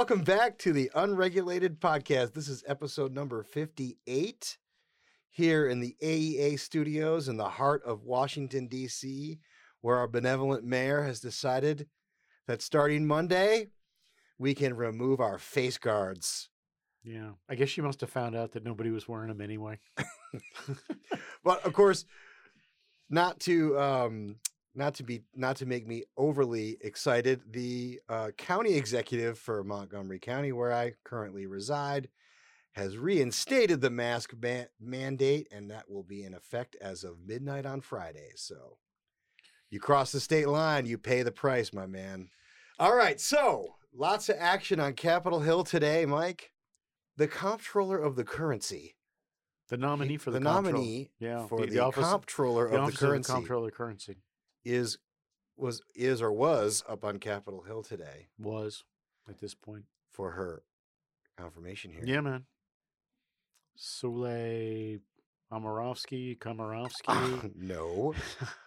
welcome back to the Unregulated Podcast. This is episode number 58 here in the AEA studios in the heart of Washington, D.C., where our benevolent mayor has decided that starting Monday, we can remove our face guards. Yeah, I guess she must have found out that nobody was wearing them anyway. But of course, not to um, not to be not to make me overly excited, the uh, county executive for Montgomery County, where I currently reside, has reinstated the mask ban- mandate, and that will be in effect as of midnight on Friday. So, you cross the state line, you pay the price, my man. All right, so lots of action on Capitol Hill today, Mike. The comptroller of the currency, The nominee for the, the nominee yeah, for the, office, comptroller the of the currency comptroller currency is was is or was up on Capitol Hill today was at this point. for her confirmation hearing. Yeah, man. Saule Omarovsky, Komarovsky, no,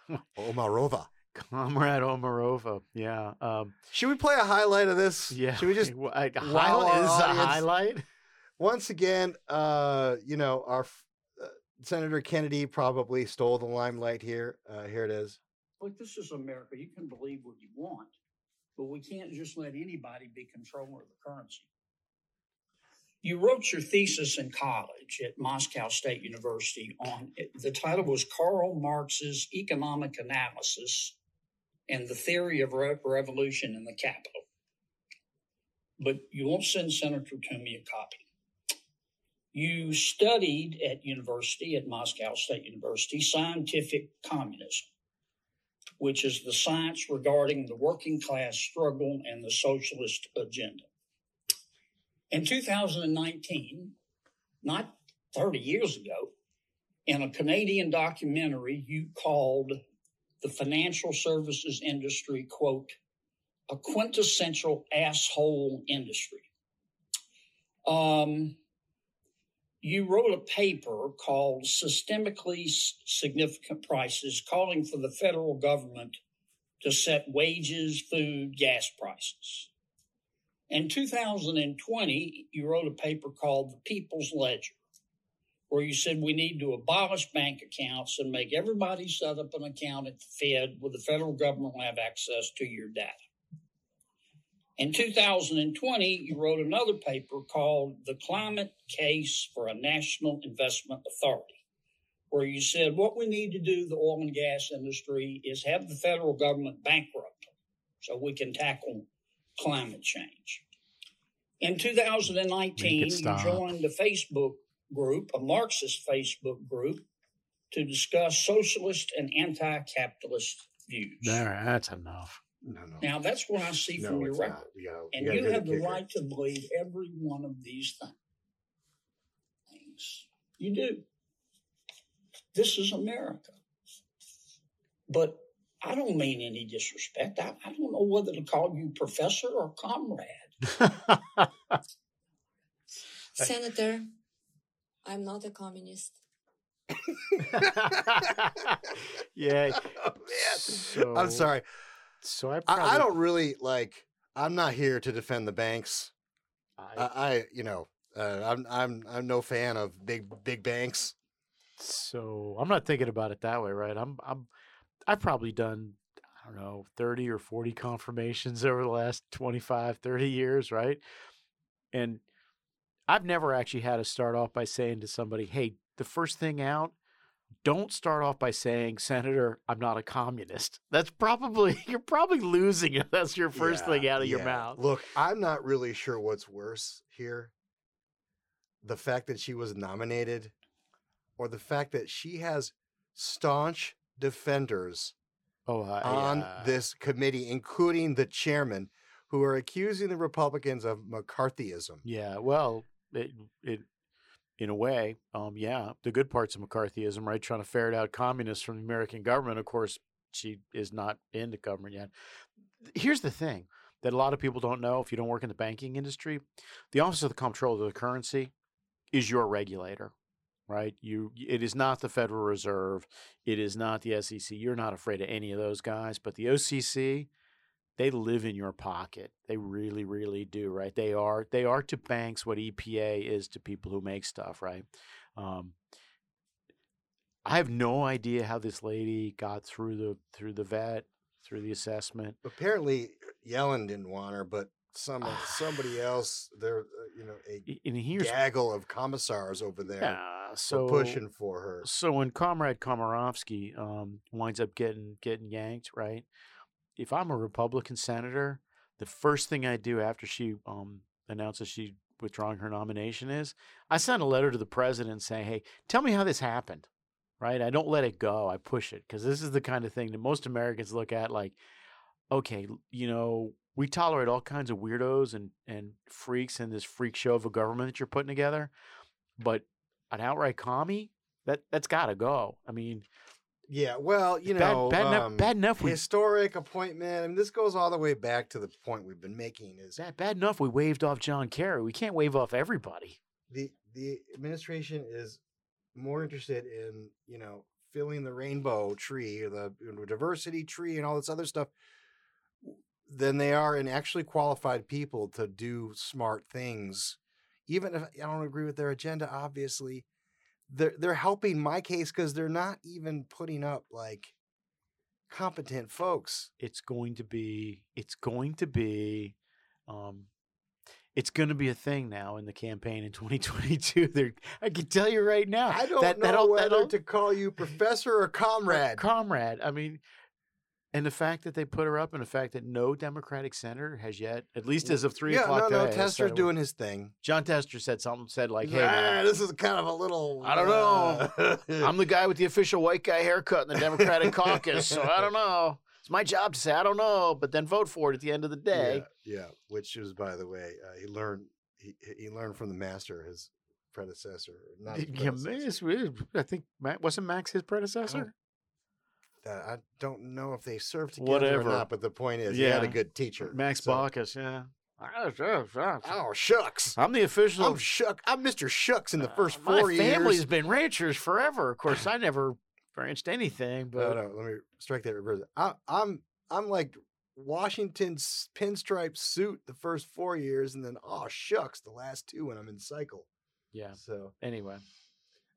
Omarova. Comrade Omarova. Yeah. Um, Should we play a highlight of this? yeah. Should we just I- highlight, is a highlight? once again? Uh, you know, our uh, Senator Kennedy probably stole the limelight here. Uh, here it is. Look, this is America. You can believe what you want, but we can't just let anybody be comptroller of the currency. You wrote your thesis in college at Moscow State University on the title was Karl Marx's Economic Analysis and the Theory of Re- Revolution in the Capital. But you won't send Senator Toomey a copy. You studied at university, at Moscow State University, scientific communism which is the science regarding the working class struggle and the socialist agenda. In 2019, not 30 years ago, in a Canadian documentary, you called the financial services industry, quote, a quintessential asshole industry. Um, you wrote a paper called Systemically Significant Prices, calling for the federal government to set wages, food, gas prices. In 2020, you wrote a paper called The People's Ledger, where you said we need to abolish bank accounts and make everybody set up an account at the Fed where the federal government will have access to your data. In 2020, you wrote another paper called The Climate Case for a National Investment Authority, where you said what we need to do, the oil and gas industry, is have the federal government bankrupt so we can tackle climate change. In 2019, you joined a Facebook group, a Marxist Facebook group, to discuss socialist and anti capitalist views. There, that's enough. No, no. Now, that's what I see from your record. not. We And gotta you have the kicker. right to believe every one of these things. You do. This is America. But I don't mean any disrespect. I, I don't know whether to call you professor or comrade. Senator, I'm not a communist. yeah. Oh, man. So, I'm sorry. So I, I, probably, I don't really like. I'm not here to defend the banks. I, I, I you know, uh, I'm I'm I'm no fan of big big banks. so I'm not thinking about it that way, right? I'm I'm I've probably done I don't know 30 or 40 confirmations over the last 25, 30 years, right? And I've never actually had to start off by saying to somebody, "Hey, the first thing out, don't start off by saying, Senator, I'm not a communist." That's probably you're probably losing if that's your first Yeah, thing out of your mouth. Look, I'm not really sure what's worse here. The fact that she was nominated or the fact that she has staunch defenders Oh, I, on uh, this committee, including the chairman, who are accusing the Republicans of McCarthyism. Yeah, well, it, it in a way, um, yeah, the good parts of McCarthyism, right? Trying to ferret out communists from the American government. Of course, she is not in the government yet. Here's the thing that a lot of people don't know if you don't work in the banking industry: the Office of the Comptroller of the Currency is your regulator, right? You, it is not the Federal Reserve, it is not the SEC. You're not afraid of any of those guys, but the OCC they live in your pocket. They really, really do, right? They are they are to banks what EPA is to people who make stuff, right? Um, I have no idea how this lady got through the through the vet, through the assessment. Apparently, Yellen didn't want her, but some somebody else, there, uh, you know, a And here's gaggle of commissars over there yeah, so pushing for her. So when Comrade Komarovsky um, winds up getting getting yanked, right? If I'm a Republican senator, the first thing I do after she um, announces she withdrawing her nomination is I send a letter to the president saying, "Hey, tell me how this happened." Right? I don't let it go. I push it because this is the kind of thing that most Americans look at like, okay, you know, we tolerate all kinds of weirdos and and freaks in this freak show of a government that you're putting together, but an outright commie that that's got to go. I mean, Yeah, well, you bad, know, bad, enough, um, bad enough we historic appointment. I mean, this goes all the way back to the point we've been making is bad, bad enough we waved off John Kerry. We can't wave off everybody. the the administration is more interested in you know filling the rainbow tree or the diversity tree and all this other stuff than they are in actually qualified people to do smart things. Even if I don't agree with their agenda, obviously, they're they're helping my case because they're not even putting up like competent folks. It's going to be. It's going to be. Um, it's going to be a thing now in the campaign in 2022. There, I can tell you right now. I don't that, know that'll- whether that'll- to call you professor or comrade. comrade. I mean, and the fact that they put her up, and the fact that no Democratic senator has yet, at least as of three yeah, o'clock no, no. today, Tester's doing his thing. Jon Tester said something. Said like, "Hey, man, "Ah, this is kind of a little. I don't know. I'm the guy with the official white guy haircut in the Democratic caucus, so I don't know. It's my job to say I don't know, but then vote for it at the end of the day. Yeah, yeah. Which is, by the way, uh, he learned he he learned from the master, his predecessor. Not his Yeah, predecessor. Max- I think wasn't Max his predecessor? That I don't know if they served together Whatever. or not, but the point is, he had a good teacher. Max so- Baucus, yeah. Oh shucks! I'm the official. I'm shook. I'm Mr. Shucks in the first Uh, four My years. family's been ranchers forever. Of course, I never branched anything, No, but no. Let me strike that reverse. I, I'm I'm like Washington's pinstripe suit the first four years, and then oh shucks, the last two when I'm in cycle. yeah. So Anyway,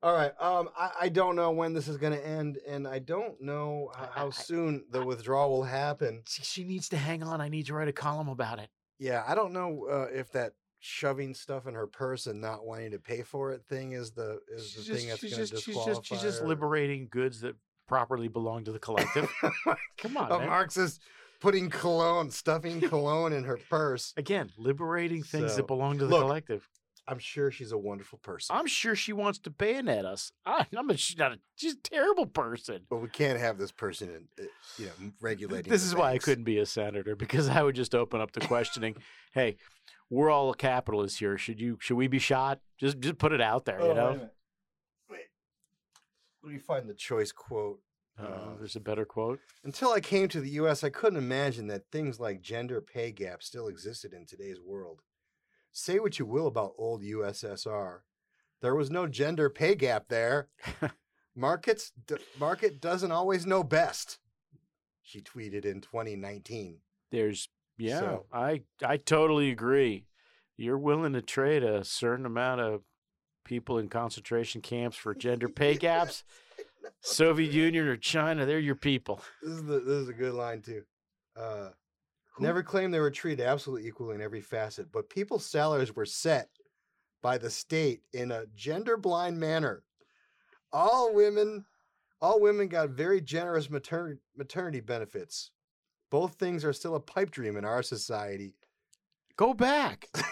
all right, um, I, I don't know when this is going to end, and I don't know h- I- I- how I- soon the withdrawal will happen. she, she needs to hang on. I need to write a column about it. Yeah, I don't know uh, if that shoving stuff in her purse and not wanting to pay for it thing is the is the She's thing that's going to just, she's just she's just her. liberating goods that properly belong to the collective. Come on, a man. Marxist putting cologne, stuffing cologne in her purse. Again, liberating things So, that belong to the look, collective. I'm sure she's a wonderful person. I'm sure she wants to bayonet us. I, I'm a, she's not a, she's a terrible person. but we can't have this person, in, uh, you know, regulating. This the is why I couldn't be a senator because I would just open up to questioning. hey, we're all capitalists here. Should you? Should we be shot? Just just put it out there. Oh, You wait know. minute. Wait. Let me find the choice quote. Uh, there's a better quote. Until I came to the US, I couldn't imagine that things like gender pay gap still existed in today's world. Say what you will about old USSR. There was no gender pay gap there. Markets d- market doesn't always know best. She tweeted in 2019. There's yeah. So- I I totally agree. You're willing to trade a certain amount of people in concentration camps for gender pay gaps. Soviet Union or China, they're your people. This is the, this is a good line too. Uh, never claimed they were treated absolutely equally in every facet, but people's salaries were set by the state in a gender blind manner. All women, all women got very generous maternity maternity benefits. Both things are still a pipe dream in our society. Go back.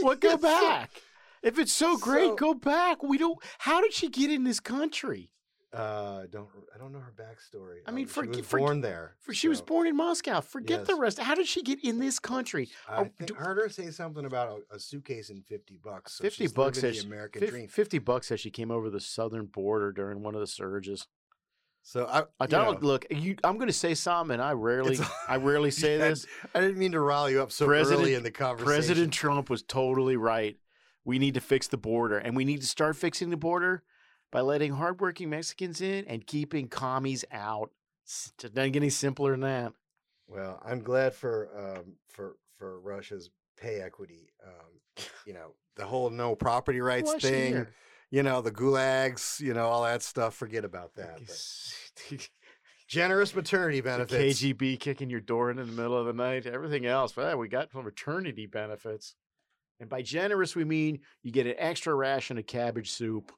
What go back? If it's so great, So- go back. We don't. How did she get in this country? Uh, I don't I don't know her backstory. I mean, Um, she forg- was forg- born there. For she was born in Moscow. Forget the rest. How did she get in this country? I Oh, do- heard her say something about a, a suitcase and fifty bucks. So 50 she's bucks the American dream. Fifty bucks says she came over the southern border during one of the surges. So I, I don't know, look. You, I'm going to say something, and I rarely, I rarely say Yeah, this. I didn't mean to rile you up so President- early in the conversation. President Trump was totally right. We need to fix the border, and we need to start fixing the border by letting hardworking Mexicans in and keeping commies out. It doesn't get any simpler than that. Well, I'm glad for um, for for Russia's pay equity. Um, you know, the whole no property rights What's thing. You know, the gulags. You know, all that stuff. Forget about that. generous maternity the benefits. KGB kicking your door in in the middle of the night. Everything else, well, we got some maternity benefits. And by generous, we mean you get an extra ration of cabbage soup.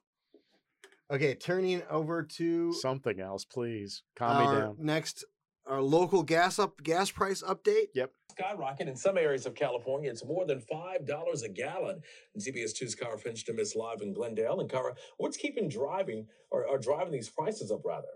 Okay, turning over to Something else, please. Calm me down. next our local gas up gas price update. Yep. Skyrocket in some areas of California. It's more than five dollars a gallon. And CBS 2's Kara Finnstrom is live in Glendale. And Kara, what's keeping driving or, or driving these prices up rather?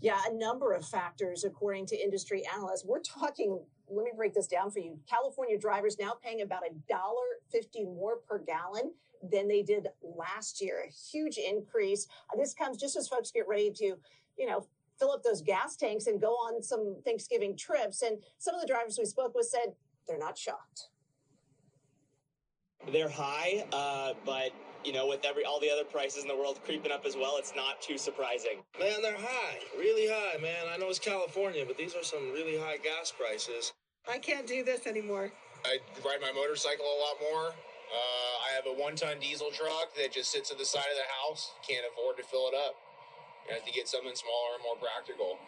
Yeah, a number of factors, according to industry analysts. We're talking, let me break this down for you. California drivers now paying about a dollar fifty more per gallon than they did last year. A huge increase. This comes just as folks get ready to, you know, fill up those gas tanks and go on some Thanksgiving trips. And some of the drivers we spoke with said they're not shocked. They're high, uh, but you know, with every all the other prices in the world creeping up as well, it's not too surprising. Man, they're high, really high, man. I know it's California, but these are some really high gas prices. I can't do this anymore. I ride my motorcycle a lot more. Uh, I have a one-ton diesel truck that just sits at the side of the house. Can't afford to fill it up. You have to get something smaller and more practical.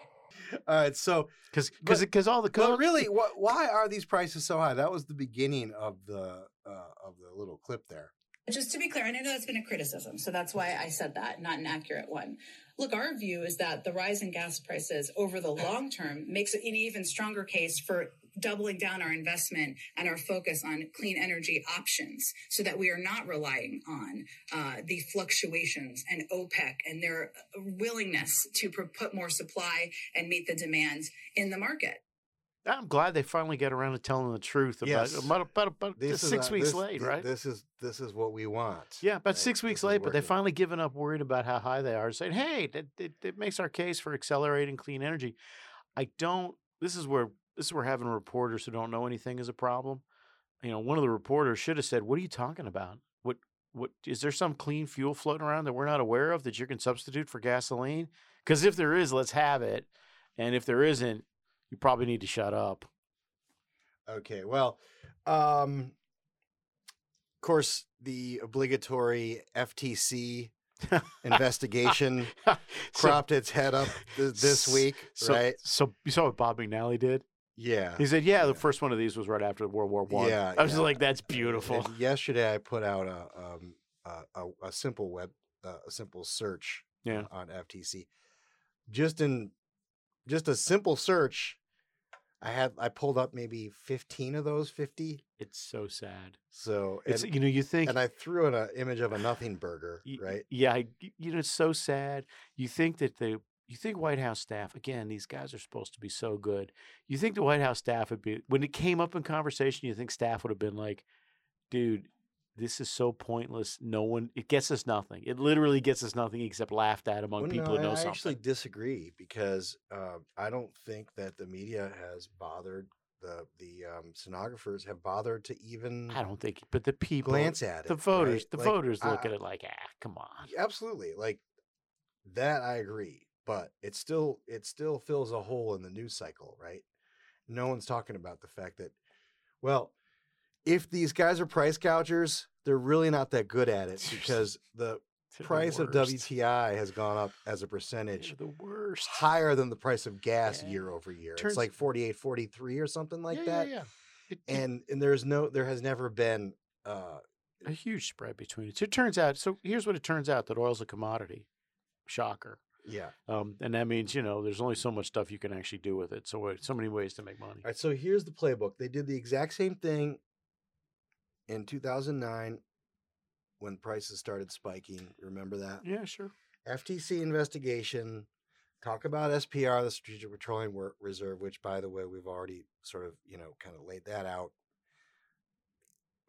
All right, so Because But- because all the but co- really, what, why are these prices so high? That was the beginning of the uh, of the little clip there. Just to be clear, and I know that's been a criticism, so that's why I said that, not an accurate one. Look, our view is that the rise in gas prices over the long term makes it an even stronger case for doubling down our investment and our focus on clean energy options so that we are not relying on uh, the fluctuations and OPEC and their willingness to pr- put more supply and meet the demand in the market. I'm glad they finally get around to telling the truth about Yes. about, about, about This is six uh, weeks this- late, th- right? This is this is what we want. yeah, about right? six weeks This late, but they've finally given up, worried about how high they are, saying, "Hey, that it, it makes our case for accelerating clean energy." I don't. This is where this is where having reporters who don't know anything is a problem. You know, one of the reporters should have said, "What are you talking about? What what is there some clean fuel floating around that we're not aware of that you can substitute for gasoline? Because if there is, let's have it, and if there isn't, you probably need to shut up." Okay, well, um, of course, the obligatory FTC investigation So- cropped its head up th- this week, so, right? So you saw what Bob McNally did? Yeah. He said, "Yeah, the first one of these was right after World War One." Yeah, I was yeah. like, "That's beautiful." And yesterday, I put out a um a, a, a simple web uh, a simple search Yeah. on FTC. Just in just a simple search, I had I pulled up maybe fifteen of those fifty. It's so sad. So It's you know you think and I threw in an image of a nothing burger, right? Yeah, I- you know it's so sad. You think that the you think White House staff again? These guys are supposed to be so good. You think the White House staff would be when it came up in conversation? You think staff would have been like, "Dude, this is so pointless. No one. It gets us nothing. It literally gets us nothing except laughed at among Well, people no, who know I something." I actually disagree because uh, I don't think that the media has bothered the the um, stenographers have bothered to even I don't think, but the people, glance at it. the voters, right? the Like, voters look I- at it like, ah, come on. absolutely like that i agree but it still it still fills a hole in the news cycle right no one's talking about the fact that well if these guys are price gougers they're really not that good at it because the They're the price of wti has gone up as a percentage the worst. higher than the price of gas Yeah. year over year Turns- it's like 48 43 or something like Yeah, that Yeah, it- and and there's no there has never been uh a huge spread between it. So it turns out. So here's what it turns out: that oil's a commodity. Shocker. Yeah Um, and that means you know there's only so much stuff you can actually do with it. So so many ways to make money. All right, so here's the playbook. They did the exact same thing in 2009 when prices started spiking. Remember that? Yeah, sure. FTC investigation. Talk about SPR, the Strategic Petroleum Reserve, which, by the way, we've already sort of, you know, kind of laid that out.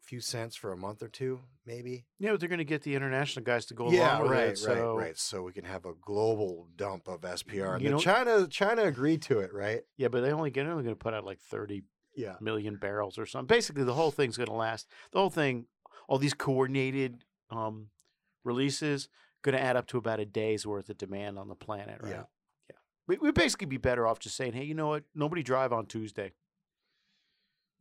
Few cents for a month or two, maybe. Yeah, but they're going to get the international guys to go yeah, along with right, it. So right, right. So we can have a global dump of SPR. And You know- China, China agreed to it, right? yeah, but they only get only going to put out like 30 Yeah. million barrels or something. Basically, the whole thing's going to last. The whole thing, all these coordinated um, releases, going to add up to about a day's worth of demand on the planet, right? Yeah. Yeah. We we'd basically be better off just saying, hey, you know what? Nobody drive on Tuesday.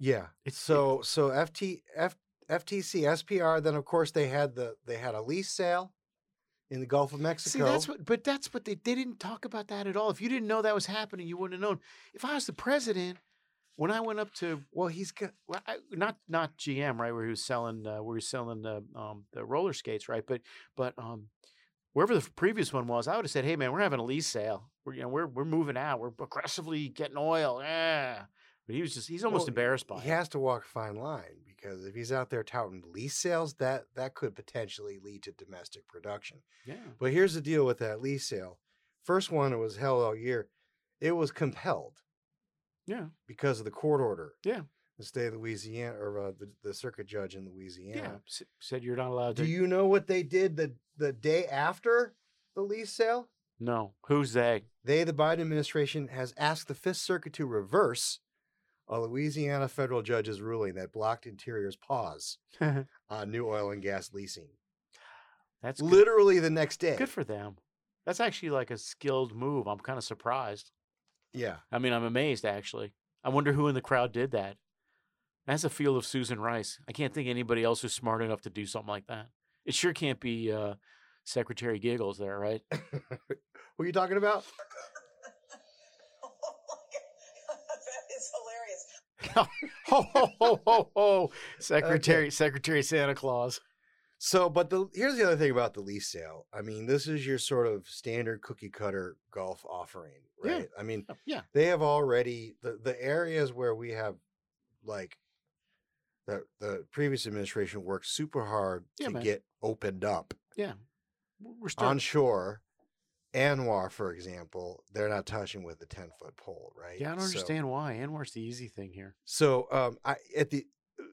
Yeah. It's So so FT F, FTC SPR. Then of course they had the they had a lease sale in the Gulf of Mexico. See, that's what, but that's what they they didn't talk about that at all. If you didn't know that was happening, you wouldn't have known. If I was the president, when I went up to well, he's got well, I, not not GM, right, where he was selling, uh, where he was selling the um, the roller skates, right, but but um, wherever the previous one was, I would have said, hey man, we're having a lease sale. We're you know we're we're moving out. We're aggressively getting oil. Yeah, but he was just he's almost Well, embarrassed by He it. has to walk a fine line because if he's out there touting lease sales, that that could potentially lead to domestic production. Yeah, But here's the deal with that lease sale. First one, it was held all year. It was compelled yeah, because of the court order. Yeah. The state of Louisiana or uh, the, the circuit judge in yeah. Louisiana. S- said you're not allowed to. Do you know what they did the, the day after the lease sale? No, who's they? They, the Biden administration, has asked the Fifth Circuit to reverse a Louisiana federal judge's ruling that blocked Interior's pause on new oil and gas leasing. That's good. Literally the next day. good for them. That's actually like a skilled move. I'm kind of surprised. yeah. I mean, I'm amazed actually. I wonder who in the crowd did that. That's a feel of Susan Rice. I can't think anybody else who's smart enough to do something like that. It sure can't be uh, Secretary Giggles there, right? What are you talking about? that is hilarious. Ho ho ho ho ho! Secretary Secretary Santa Claus. So, but the here's the other thing about the lease sale. I mean, this is your sort of standard cookie cutter Gulf offering, Yeah. right? I mean, Yeah, they have already the the areas where we have like the the previous administration worked super hard Yeah, to man. get opened up yeah. We're still onshore. ANWR, for example, they're not touching with a ten foot pole, right? yeah. I don't So- understand why ANWR's the easy thing here. So, um, I at the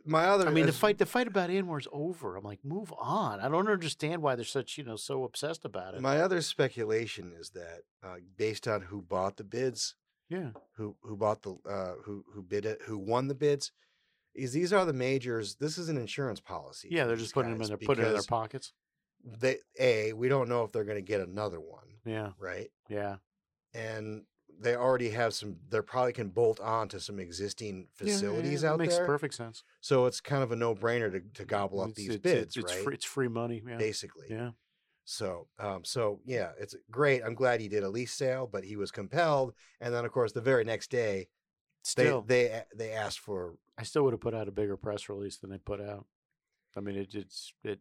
my other I mean, the fight the fight about ANWR's over. I'm like, move on. I don't understand why they're such you know so obsessed about it. My other speculation is that uh, based on who bought the bids, yeah, who who bought the uh, who who bid it, who won the bids, is these are the majors. This is an insurance policy. yeah. They're just putting them in their putting it in their pockets. They a we don't know if they're going to get another one, Yeah, right? yeah. And they already have some. They probably can bolt on to some existing Yeah, yeah, facilities yeah, out makes there. Makes perfect sense. So it's kind of a no brainer to, to gobble up It's- these it's, bids, it's, right? free, it's free money. Yeah, Basically, yeah. So, um, so yeah, it's great. I'm glad he did a lease sale, but he was compelled. And then, of course, the very next day, Still, they they they asked for I still would have put out a bigger press release than they put out. I mean, it, it's it.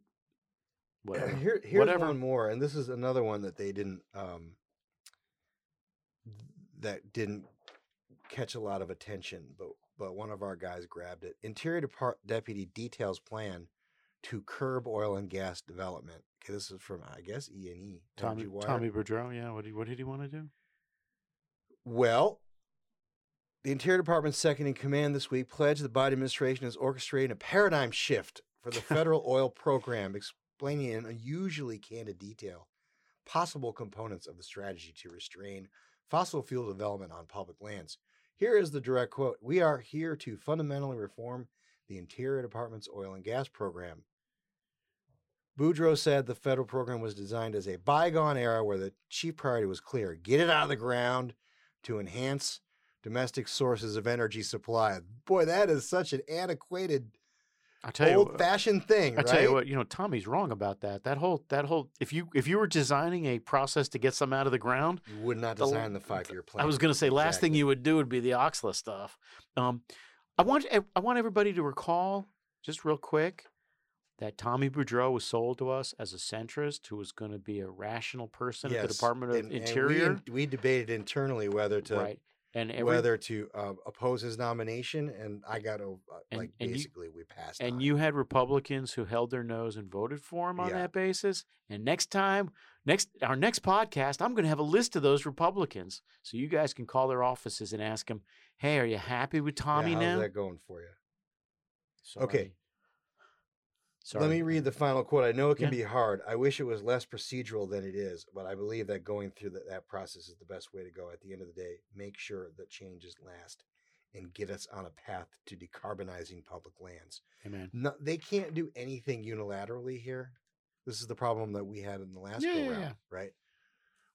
Whatever. Here, here's Whatever. one more, and this is another one that they didn't um, that didn't catch a lot of attention, but but one of our guys grabbed it. Interior Depart- Deputy details plan to curb oil and gas development. Okay, this is from I guess E and E. Tommy Tommy Beaudreau. Yeah. What did what did he want to do? Well, the Interior Department's second in command this week pledged the Biden administration is orchestrating a paradigm shift for the federal oil program, explaining in unusually candid detail possible components of the strategy to restrain fossil fuel development on public lands. Here is the direct quote We are here to fundamentally reform the Interior Department's oil and gas program. Beaudreau said the federal program was designed as a bygone era where the chief priority was clear get it out of the ground to enhance domestic sources of energy supply. Boy, that is such an antiquated, I tell you, old-fashioned thing, I right? tell you what, you know, Tommy's wrong about that. That whole that whole if you if you were designing a process to get some out of the ground, you would not the- design the five-year plan. I was going to say last thing you would do would be the OCSLA stuff. Um, I want I want everybody to recall just real quick that Tommy Beaudreau was sold to us as a centrist who was going to be a rational person at the Department of and- and we Interior, we, debated internally whether to right? And every, whether to uh, oppose his nomination, and I got to uh, And- like and you- basically we passed. and on you had Republicans who held their nose and voted for him on Yeah. that basis. And next time, next our next podcast, I'm going to have a list of those Republicans, so you guys can call their offices and ask them, "Hey, are you happy with Yeah, Tommy how's now?" that going for you? Sorry. Okay. Sorry. Let me read the final quote. I know it can Yeah. be hard. I wish it was less procedural than it is, but I believe that going through that, that process is the best way to go. At the end of the day, make sure that changes last and get us on a path to decarbonizing public lands. Amen. No, they can't do anything unilaterally here. This is the problem that we had in the last Yeah, go round, yeah. right?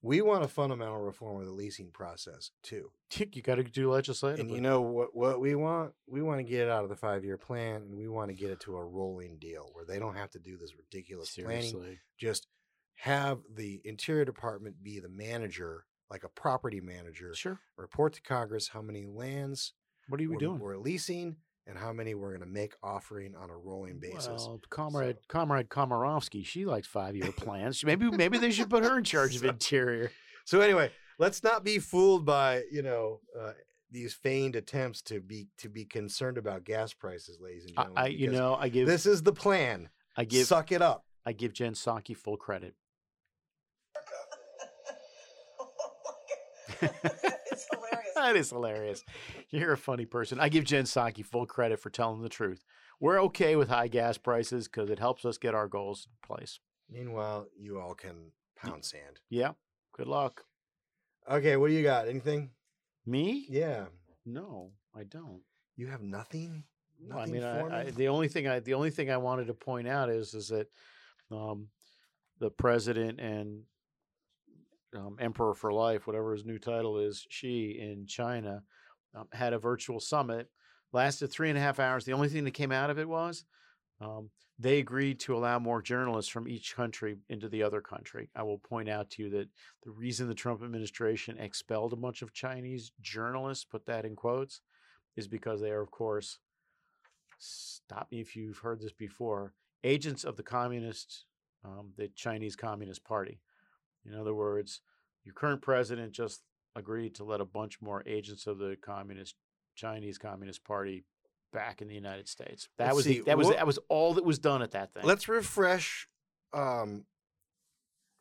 We want a fundamental reform of the leasing process too. You got to do legislatively. And you know what? What we want? We want to get it out of the five-year plan, and we want to get it to a rolling deal where they don't have to do this ridiculous planning. Just have the Interior Department be the manager, like a property manager. Sure. Report to Congress how many lands What are we we're, doing? we're leasing and how many we're going to make offering on a rolling basis. Well, comrade, comrade Komarovsky, she likes five-year plans. Maybe, maybe they should put her in charge of interior. So anyway, let's not be fooled by you know uh, these feigned attempts to be to be concerned about gas prices, ladies and gentlemen. I you know, I give this is the plan. I give Suck it up. I give Jen Psaki full credit. it's hilarious. That is hilarious. You're a funny person. I give Jen Psaki full credit for telling the truth. We're okay with high gas prices because it helps us get our goals in place. Meanwhile, you all can pound sand. Yeah. Good luck. Okay, what do you got? Anything? Me? Yeah, No, I don't. you have nothing. Well, I mean, for I, I, the only thing I the only thing I wanted to point out is is that um, the president and um, emperor for life, whatever his new title is, Xi in China um, had a virtual summit, lasted three and a half hours. The only thing that came out of it was um, they agreed to allow more journalists from each country into the other country. I will point out to you that the reason the Trump administration expelled a bunch of Chinese journalists, put that in quotes, is because they are, of course, stop me if you've heard this before, agents of the communist, um, the Chinese Communist Party. In other words, your current president just agreed to let a bunch more agents of the communist Chinese Communist Party back in the United States. That Let's was see, the, that was what- that was all that was done at that thing. Let's refresh um,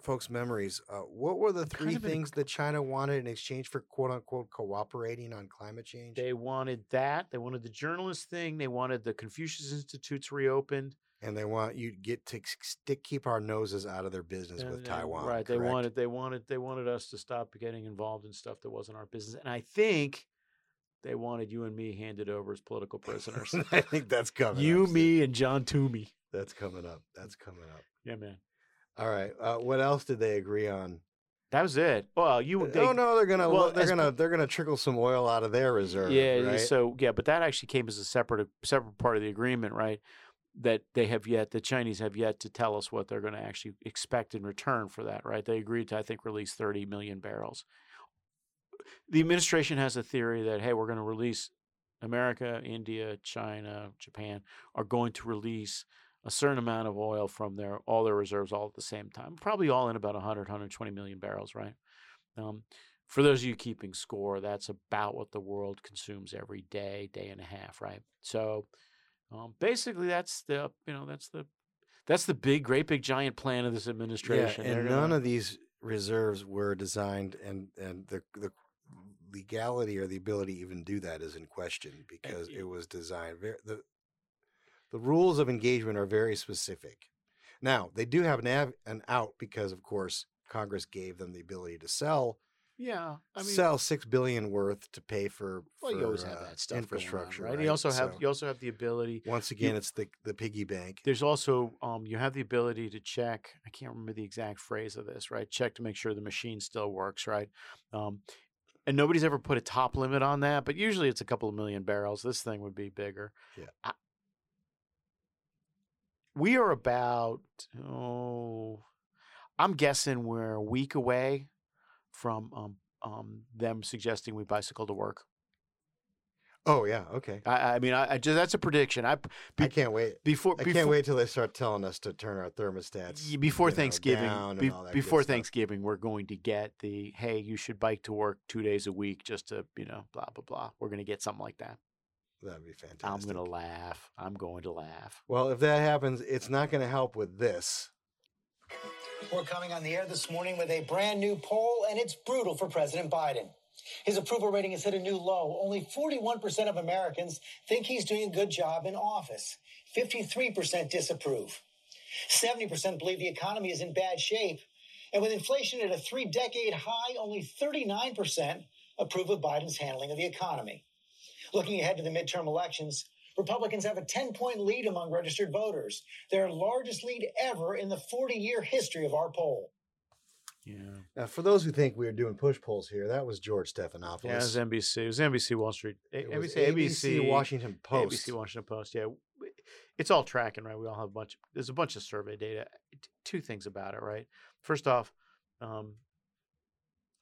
folks' memories. Uh, what were the kind three of in a things that China wanted in exchange for "quote unquote" cooperating on climate change? They wanted that. They wanted the journalist thing. They wanted the Confucius Institutes reopened. And they want you to get to stick keep our noses out of their business with And- and- Taiwan. Right. They wanted they wanted they wanted us to stop getting involved in stuff that wasn't our business. And I think they wanted you and me handed over as political prisoners. I think that's coming. you, up me, and John Toomey. That's coming up. That's coming up. Yeah, man. All right. Uh, what else did they agree on? That was it. Well, you they, oh no, they're gonna well, they're gonna they're gonna trickle some oil out of their reserve. Yeah, right? so yeah, but that actually came as a separate separate part of the agreement, right? That they have yet the Chinese have yet to tell us what they're going to actually expect in return for that, right? They agreed to I think release 30 million barrels. The administration has a theory that hey, we're going to release America, India, China, Japan are going to release a certain amount of oil from their all their reserves all at the same time. Probably all in about 100 120 million barrels, right? Um, for those of you keeping score, that's about what the world consumes every day, day and a half, right? So um, basically, that's the you know that's the that's the big, great, big, giant plan of this administration. yeah, and They're none gonna- of these reserves were designed, and and the the legality or the ability to even do that is in question because y- it was designed very the the rules of engagement are very specific. Now they do have an av- an out because, of course, Congress gave them the ability to sell yeah, I mean, sell six billion worth to pay for, well, you for, always have uh, that stuff going on, infrastructure, right? You also have So, you also have the ability. once again, it's the the piggy bank. There's also um, you have the ability to check. I can't remember the exact phrase of this, right? Check to make sure the machine still works, right? Um, and nobody's ever put a top limit on that, but usually it's a couple of million barrels. This thing would be bigger. Yeah. I- we are about oh, I'm guessing we're a week away from um, um, them suggesting we bicycle to work. Oh yeah, okay. I, I mean, I, I just that's a prediction. I I can't wait. before I can't wait till they start telling us to turn our thermostats before know, Thanksgiving, and be- all that good before stuff. Thanksgiving, we're going to get the hey, you should bike to work two days a week just to you know blah blah blah. We're going to get something like that. That'd be fantastic. I'm going to laugh. I'm going to laugh. Well, if that happens, it's not going to help with this. We're coming on the air this morning with a brand new poll, and it's brutal for President Biden. His approval rating has hit a new low. Only 41% of Americans think he's doing a good job in office. 53% disapprove. 70% believe the economy is in bad shape. And with inflation at a three decade high, only 39% approve of Biden's handling of the economy. Looking ahead to the midterm elections, Republicans have a 10 point lead among registered voters, their largest lead ever in the 40 year history of our poll. Yeah. Now, for those who think we are doing push polls here, that was George Stephanopoulos. Yeah, it was NBC. It was NBC Wall Street. A- It was NBC, ABC Washington Post. ABC Washington Post. Yeah, it's all tracking, right? We all have a bunch. There's a bunch of survey data. T- Two things about it, right? First off, um,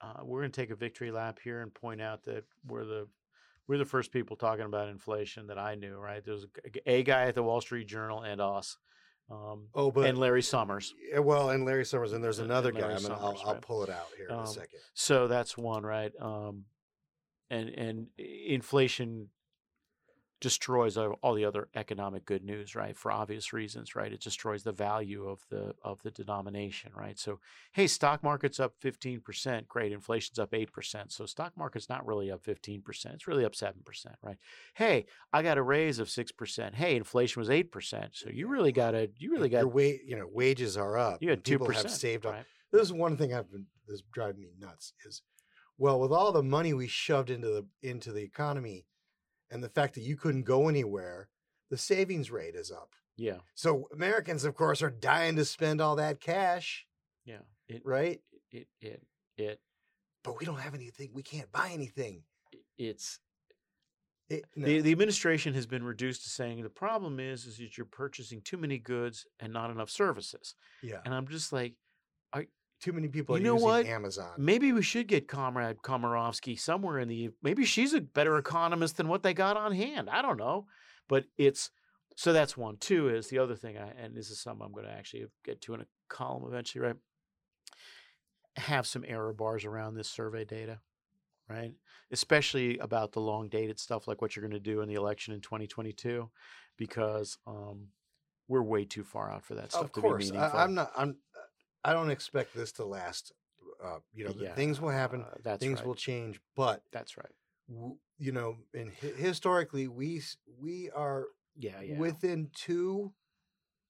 uh, we're going to take a victory lap here and point out that we're the we're the first people talking about inflation that I knew, right? There's a guy at the Wall Street Journal and us. Um, Oh, but and Larry Summers. Yeah, well, and Larry Summers, and there's another and guy. Gonna, I'll, Summers, I'll pull it out here in a Um, second. So that's one, right? Um, and and inflation destroys all the other economic good news, right? For obvious reasons, right? It destroys the value of the of the denomination, right? So, hey, stock market's up fifteen percent, great. Inflation's up eight percent, so stock market's not really up fifteen percent; it's really up seven percent, right? Hey, I got a raise of six percent. Hey, inflation was eight percent, so you really got to you really got Your wa- you know, wages are up. you had and two people have percent, saved up. right? This is one thing I've been that's driving me nuts is, well, with all the money we shoved into the into the economy, and the fact that you couldn't go anywhere, the savings rate is up. Yeah, So Americans, of course, are dying to spend all that cash, yeah. It right? it it it But we don't have anything. We can't buy anything. it's It, no. the, the administration has been reduced to saying the problem is is that you're purchasing too many goods and not enough services yeah. and i'm just like Too many people you are know using what Amazon. maybe we should get comrade komarovsky somewhere in the maybe she's a better economist than what they got on hand i don't know but it's so that's one two is the other thing I, and this is something i'm going to actually get to in a column eventually right have some error bars around this survey data right? Especially about the long dated stuff like what you're going to do in the election in 2022, because um, we're way too far out for that stuff Of to course, be meaningful. I, I'm not. I'm. I don't expect this to last. Uh, you know, the Yeah, things will happen. uh, that's things right. will change, but That's right. w- you know, and hi- historically, we we are Yeah, yeah. within two.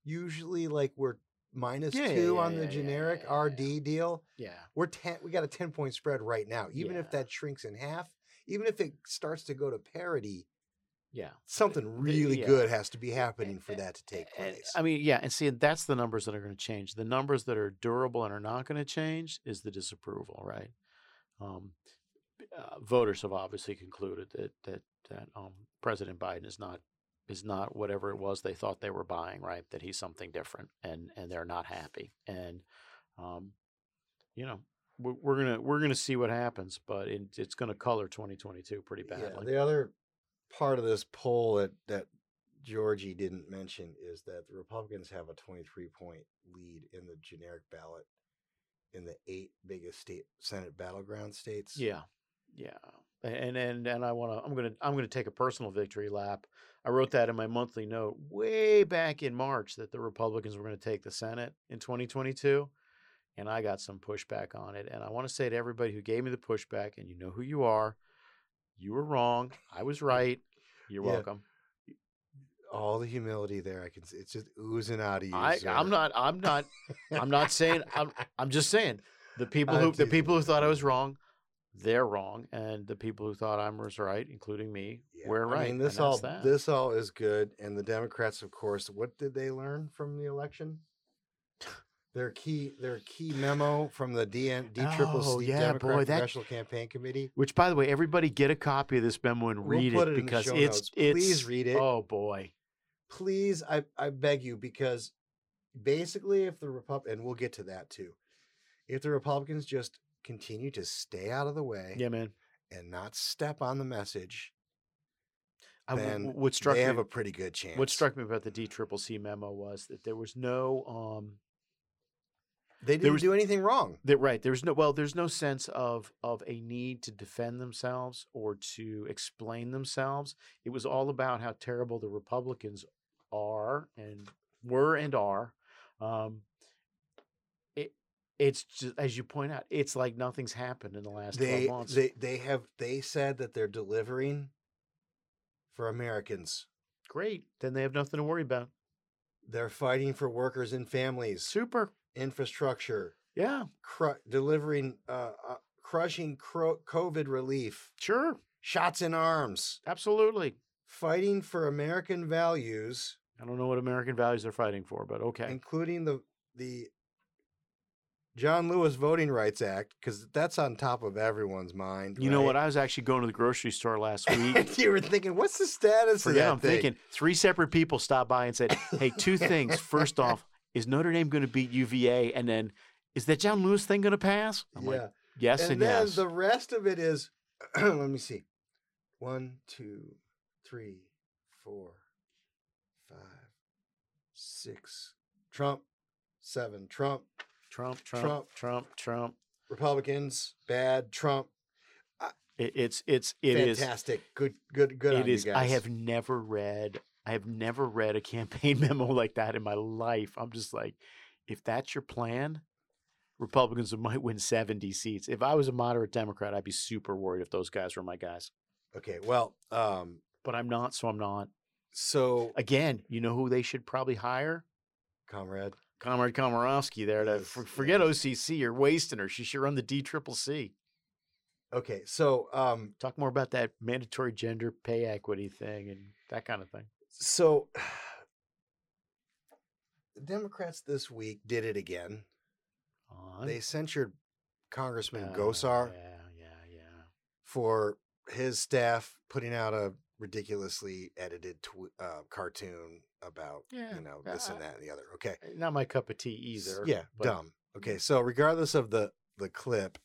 Usually, like we're minus Yeah, two on the generic RD deal. yeah. We're ten. We got a ten point spread right now. Even if that shrinks in half, even if it starts to go to parity, Yeah. something really yeah. good has to be happening for that to take And, place. I mean, yeah, and see, that's the numbers that are going to change. The numbers that are durable and are not going to change is the disapproval, right? Um, uh, voters have obviously concluded that that that um, President Biden is not is not whatever it was they thought they were buying, right? That he's something different, and and they're not happy. And um, you know, we're, we're gonna we're gonna see what happens, but it, it's going to color 2022 pretty Yeah, badly. the other part of this poll that that Georgie didn't mention is that the Republicans have a 23 point lead in the generic ballot in the eight biggest state Senate battleground states. Yeah, yeah, and and and I want to. I'm gonna I'm gonna take a personal victory lap. I wrote that in my monthly note way back in March that the Republicans were going to take the Senate in 2022, and I got some pushback on it. And I want to say to everybody who gave me the pushback, and you know who you are, you were wrong. I was right. You're Yeah. welcome. All the humility there, I can. see It's just oozing out of you. I, I'm not I'm not I'm not saying I'm I'm just saying the people who the people who thought I was wrong, they're wrong, and the people who thought I was right, including me, Yeah, we're right. I mean, this all that. this all is good, and the Democrats, of course, what did they learn from the election? Their key, their key memo from the DN, D Triple Oh, C yeah, Democrat boy, that- Congressional Campaign Committee. Which, by the way, everybody get a copy of this memo and We'll read it, it because it's it's Please read it. Oh boy, Please, I, I beg you, because basically, if the Repub and we'll get to that too, if the Republicans just continue to stay out of the way yeah, man. and not step on the message, I, then what struck they me, have a pretty good chance. what struck me about the D Triple C memo was that there was no um they didn't was- do anything wrong. That right. There's no well. There's no sense of of a need to defend themselves or to explain themselves. It was all about how terrible the Republicans are and were and are. Um, it it's just as you point out. It's like nothing's happened in the last they twelve months. they they have they said that they're delivering for Americans. Great. Then they have nothing to worry about. They're fighting for workers and families, Super. Infrastructure, Yeah. cru- delivering, uh, uh, crushing cro- COVID relief, Sure. shots in arms, Absolutely. fighting for American values, I don't know what American values they're fighting for, but okay. including the the John Lewis Voting Rights Act because that's on top of everyone's mind. You know what? I was actually going to the grocery store last week. you were thinking, what's the status of Forget that I'm thing? thinking three separate people stopped by and said, "Hey, two things. First off, is Notre Dame going to beat UVA? And then, is that John Lewis thing going to pass?" I'm yeah. like, "Yes and, and then yes." the rest of it is, let me see, one, two, three, four, five, six. Trump, seven. Trump, Trump, Trump, Trump. Trump, Trump. Republicans, bad. Trump, It, it's it's it is fantastic. Good, good, good. It is. I have never read. I have never read a campaign memo like that in my life. I'm just like, if that's your plan, Republicans might win 70 seats. If I was a moderate Democrat, I'd be super worried if those guys were my guys. Okay, well, um, But I'm not, so I'm not. so Again, you know who they should probably hire? comrade, Comrade Komarovsky there to Yes, for, forget yes. OCC. You're wasting her. She should run the D triple C. okay, so um, Talk more about that mandatory gender pay equity thing and that kind of thing. So the Democrats this week did it again. On. They censured Congressman Uh, Gosar Yeah, yeah, yeah. for his staff putting out a ridiculously edited tw- uh, cartoon about Yeah, you know this and that and the other. Okay, Not my cup of tea either. yeah, but- dumb. Okay, so regardless of the the clip,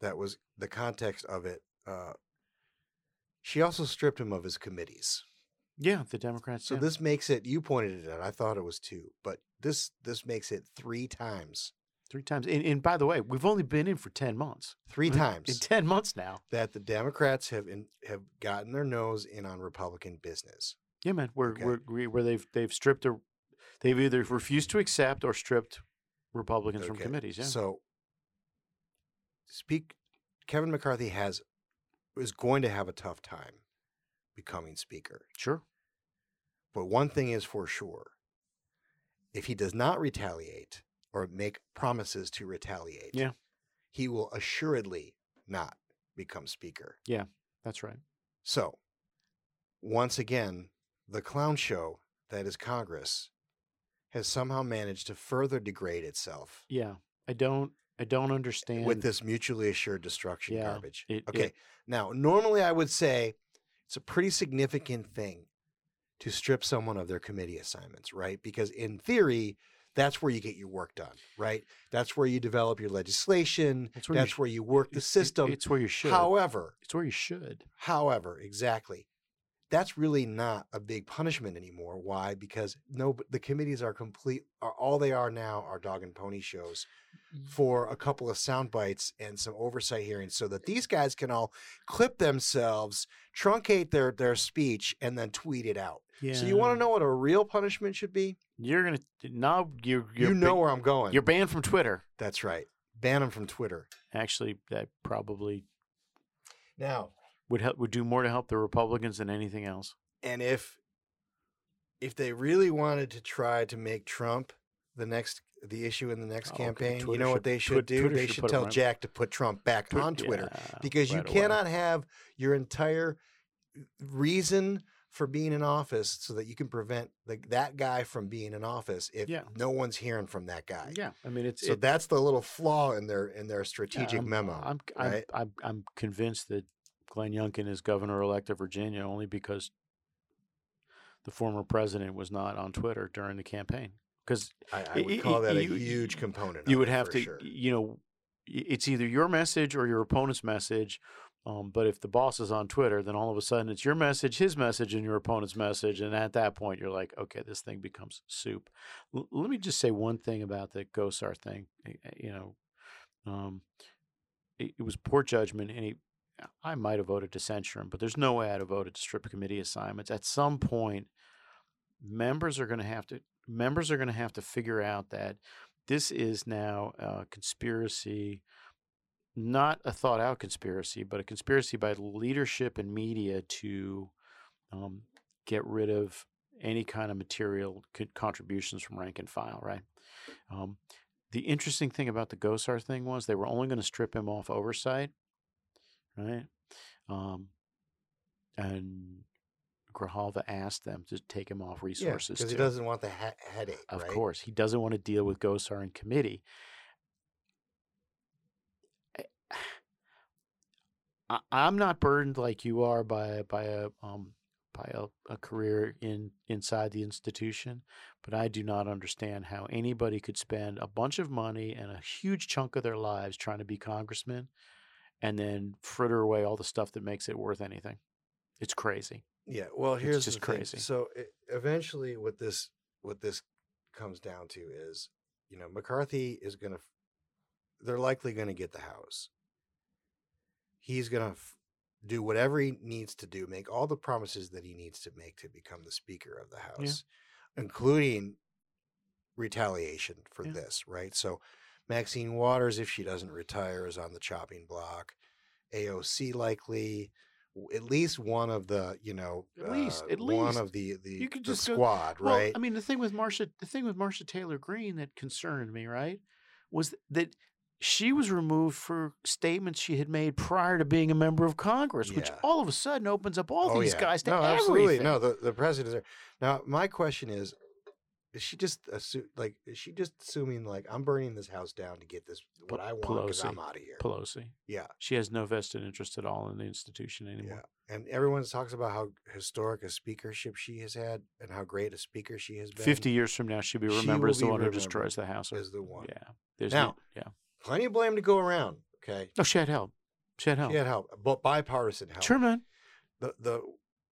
that was the context of it. Uh, she also stripped him of his committees. Yeah, the Democrats. So yeah. this makes it. You pointed it out. I thought it was two, but this this makes it three times. three times. And, and by the way, we've only been in for ten months. Three times. in ten months now. that the Democrats have in, have gotten their nose in on Republican business. Yeah, man. Where Okay. where where they've they've stripped or they've either refused to accept or stripped Republicans from committees. Yeah. So, speak. Kevin McCarthy has is going to have a tough time becoming speaker. sure. But one thing is for sure: if he does not retaliate or make promises to retaliate, Yeah. he will assuredly not become speaker. Yeah, that's right. So, once again, the clown show that is Congress has somehow managed to further degrade itself Yeah. I don't I don't understand with this mutually assured destruction Yeah, garbage. it- okay. it- now, normally I would say it's a pretty significant thing to strip someone of their committee assignments, right? Because in theory, that's where you get your work done, right? That's where you develop your legislation. That's That's where where, you sh- you work the system. it's where you should. However, it's where you should. However, exactly. That's really not a big punishment anymore. Why? Because no, the committees are complete. Are all they are now are dog and pony shows Mm. for a couple of sound bites and some oversight hearings, so that these guys can all clip themselves, truncate their their speech, and then tweet it out. Yeah. So you want to know what a real punishment should be? You're gonna now you're you know ba- where I'm going. you're banned from Twitter. That's right. Ban them from Twitter. Actually, that probably Now, would help would do more to help the Republicans than anything else. And if if they really wanted to try to make Trump the next the issue in the next Oh, okay. campaign, you Twitter know what they should Twit- do? Twitter they should should tell Jack to put Trump back on Twitter yeah, because you right away. cannot have your entire reason for being in office so that you can prevent the, that guy from being in office if Yeah. no one's hearing from that guy. Yeah, I mean it's So it- that's the little flaw in their in their yeah, strategic I'm- memo, I'm, right? I'm, I'm I'm convinced that Glenn Youngkin is governor elect of Virginia only because the former president was not on Twitter during the campaign. Because I, I would call that a huge component. You would have to, sure. you know, it's either your message or your opponent's message. Um, but if the boss is on Twitter, then all of a sudden it's your message, his message, and your opponent's message. And at that point, you're like, okay, this thing becomes soup. L- let me just say one thing about the Gosar thing. eh, eh, You know, um, it, it was poor judgment, and he, I might have voted to censure him, but there's no way I'd have voted to strip committee assignments. At some point, members are going to have to members are going to have to figure out that this is now a conspiracy not a thought out conspiracy but a conspiracy by leadership and media to um, get rid of any kind of material contributions from rank and file right um, the interesting thing about the gosar thing was they were only going to strip him off oversight right? Um, and Grijalva asked them to take him off resources because yeah, he doesn't want the ha- headache. Of right? course, he doesn't want to deal with Gosar and committee. Eh, I, am not burdened like you are by by a um, by a, a career in inside the institution, but I do not understand how anybody could spend a bunch of money and a huge chunk of their lives trying to be congressman and then fritter away all the stuff that makes it worth anything. It's crazy. Yeah, well, It's here's just the thing. crazy. So e eventually, what this what this comes down to is, you know, McCarthy is going to, they're likely going to get the House. He's going to f- do whatever he needs to do, make all the promises that he needs to make to become the Speaker of the House, including retaliation for Yeah. this, right? So, Maxine Waters, if she doesn't retire, is on the chopping block. AOC likely. At least one of the, you know, At least- uh, at one of the the, You could just go- squad, Well, right? I mean, the thing with Marsha, the thing with Marsha Taylor Greene that concerned me, right, was that she was removed for statements she had made prior to being a member of Congress, which all of a sudden opens up all Oh, these yeah. guys to no, everything. absolutely. No, the the president's there. Now, my question is: Is she just assu- like? Is she just assuming like I'm burning this house down to get this what I want because I'm Pelosi. out of here? Pelosi. Yeah, She has no vested interest at all in the institution anymore. yeah. And everyone talks about how historic a speakership she has had and how great a speaker she has been. 50 years from now, she'll be She remembered will as the be one who remembered destroys the house. as the one. Yeah. There's Now, no, yeah. Plenty of blame to go around. Okay, No, she had help. She had help. she had help, but bipartisan help. Sure, man. The the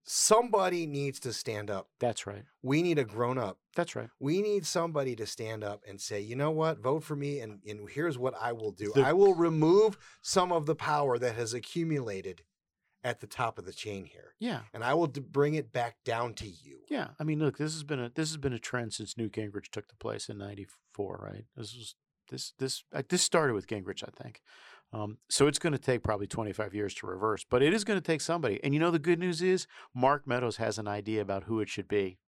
somebody needs to stand up. That's right. We need a grown up That's right. we need somebody to stand up and say, you know what, vote for me, and, and here's what I will do. The- I will remove some of the power that has accumulated at the top of the chain here, Yeah. and I will d- bring it back down to you. Yeah, I mean, look, this has been a this has been a trend since Newt Gingrich took the place in '94, right? This was this this uh, this started with Gingrich, I think. Um, so it's going to take probably 25 years to reverse, but it is going to take somebody. And you know, the good news is Mark Meadows has an idea about who it should be.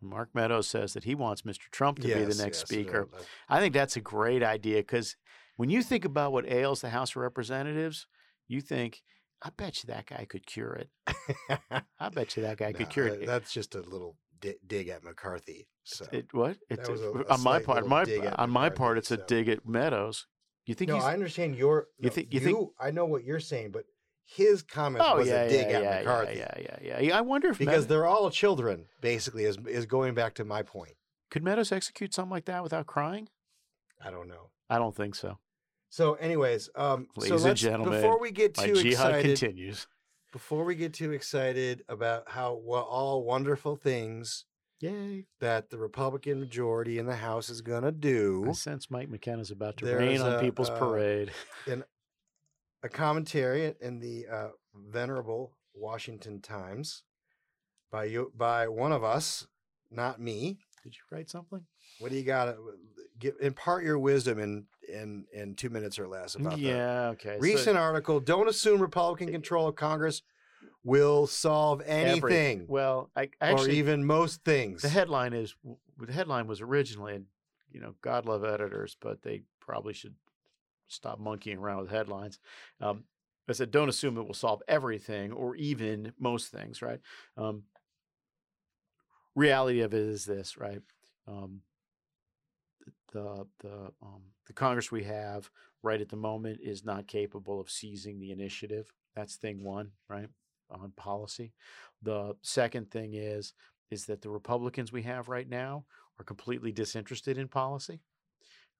Mark Meadows says that he wants Mr. Trump to be the next yes, speaker. I think that's a great idea because when you think about what ails the House of Representatives, you think, I bet you that guy could cure it. I bet you that guy could cure that- it. That's just a little di- dig at McCarthy. So It what? That It's was a- a on my part. My on my part, it's a dig at Meadows. You think no? I understand your. You no, think- you think- I know what you're saying, but his comment oh was yeah, a dig yeah, at yeah, McCarthy yeah, yeah, yeah, yeah. I wonder if because Meadows, they're all children. Basically, is is going back to my point. could Meadows execute something like that without crying? I don't know. I don't think so. So, anyways, um, Ladies so and gentlemen, before we get too jihad excited, continues. before we get too excited about how well, all wonderful things Yay! that the Republican majority in the House is going to do, I sense Mike McKenna's about to rain on a, people's uh, parade. a commentary in the uh, venerable Washington Times by you by one of us, not me. Did you write something? What do you got? Give impart your wisdom in in in two minutes or less about that. Yeah. Okay. so- Recent article. Don't assume Republican control of Congress will solve every- anything, Well, I or even most things. the headline is the headline was originally, you know, God love editors, but they probably should stop monkeying around with headlines. Um, I said, don't assume it will solve everything or even most things, right? Um, reality of it is this, right? Um, the the um, the Congress we have right at the moment is not capable of seizing the initiative. That's thing one, right? On policy. The second thing is is that the Republicans we have right now are completely disinterested in policy,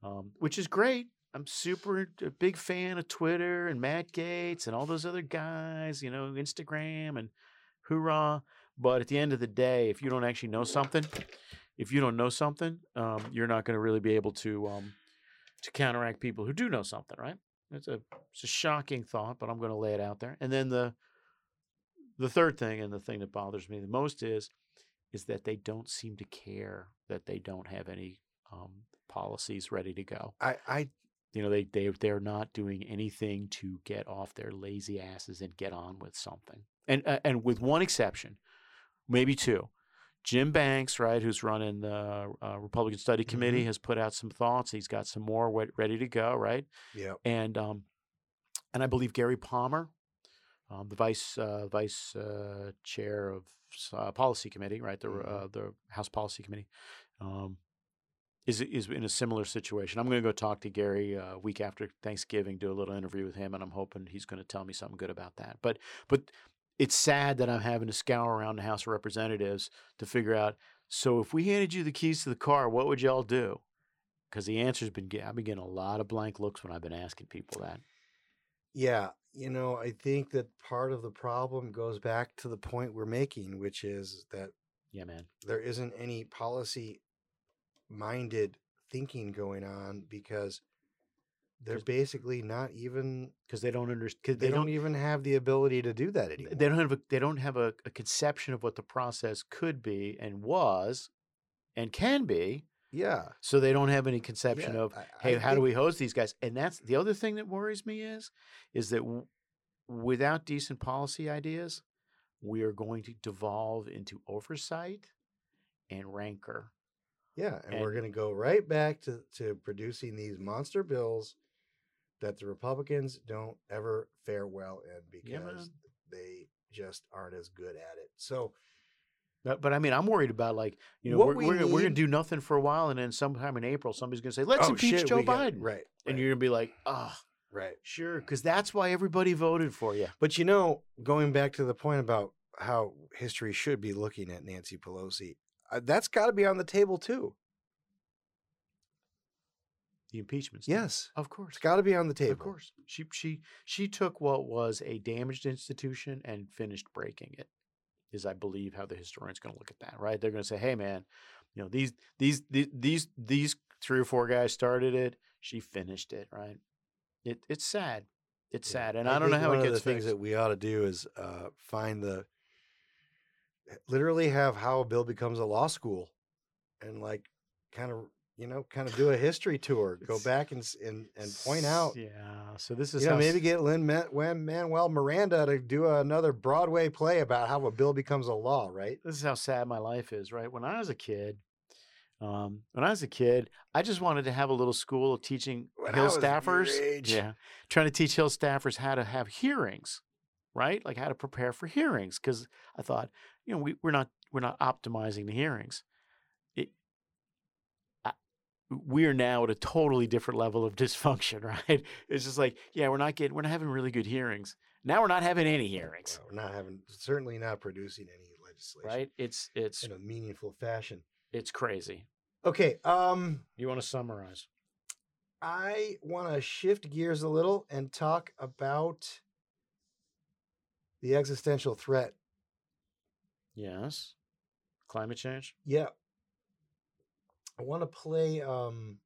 um, which is great. I'm super a big fan of Twitter and Matt Gaetz and all those other guys, you know, Instagram and hoorah. But at the end of the day, if you don't actually know something, if you don't know something, um, you're not going to really be able to um, to counteract people who do know something, right? It's a it's a shocking thought, but I'm going to lay it out there. And then the the third thing, and the thing that bothers me the most is is that they don't seem to care that they don't have any um, policies ready to go. I, I You know, they they they're not doing anything to get off their lazy asses and get on with something. And uh, and with one exception, maybe two. Jim Banks, right, who's running the uh, Republican Study Committee, has put out some thoughts. He's got some more ready to go, right? yeah. and um, and I believe Gary Palmer, um, the vice uh, vice uh, chair of uh, policy committee, right, the Mhm. uh, the House Policy Committee, um, is is in a similar situation. I'm going to go talk to Gary uh, week after Thanksgiving, do a little interview with him, and I'm hoping he's going to tell me something good about that. But but it's sad that I'm having to scour around the House of Representatives to figure out. So if we handed you the keys to the car, what would y'all do? Because the answer's been I've been getting a lot of blank looks when I've been asking people that. Yeah, you know, I think that part of the problem goes back to the point we're making, which is that Yeah, man. there isn't any policy minded thinking going on because they're basically not even Because they don't understand. they, don't, even have the ability to do that anymore. they don't have a, they don't have a, a conception of what the process could be and was and can be yeah. so they don't have any conception Yeah, of hey I how do we host these guys and that's the other thing that worries me is is that w- without decent policy ideas we are going to devolve into oversight and rancor Yeah, and, we're going to go right back to, to producing these monster bills that the Republicans don't ever fare well in because Yeah, they just aren't as good at it. So, but, but I mean, I'm worried about like you know What we're we we're, gonna- we're gonna do nothing for a while, and then sometime in April, somebody's going to say, "Let's oh, impeach shit, Joe got- Biden," right, and you're going to be like, "Ah, right. sure," because that's why everybody voted for you. But you know, going back to the point about how history should be looking at Nancy Pelosi, uh, that's got to be on the table too. The impeachment. Yes, of course. it's got to be on the table. Of course. She she she took what was a damaged institution and finished breaking it. Is I believe how the historian's going to look at that, right? They're going to say, "Hey man, you know, these these these these these three or four guys started it, she finished it, right?" It it's sad. It's Yeah. sad. And I, don't know how one it of gets the things fixed. that we ought to do is uh, find the literally have how a bill becomes a law school, and like kind of you know kind of do a history tour, go back and and and point out. Yeah. So this is You know, maybe get Lin-Manuel Miranda to do another Broadway play about how a bill becomes a law, right? this is how sad my life is, right? When I was a kid, um, when I was a kid, I just wanted to have a little school of teaching When Hill staffers. Yeah, trying to teach Hill staffers how to have hearings, right? Like how to prepare for hearings, because I thought, you know, we, we're not we're not optimizing the hearings. We are now at a totally different level of dysfunction, right? It's just like, yeah, we're not getting, we're not having really good hearings. Now we're not having any hearings, we're not having certainly not producing any legislation right? It's it's in a meaningful fashion. it's crazy. Okay, um, You want to summarize? I want to shift gears a little and talk about the existential threat. Yes. Climate change? Yeah. I want to play um,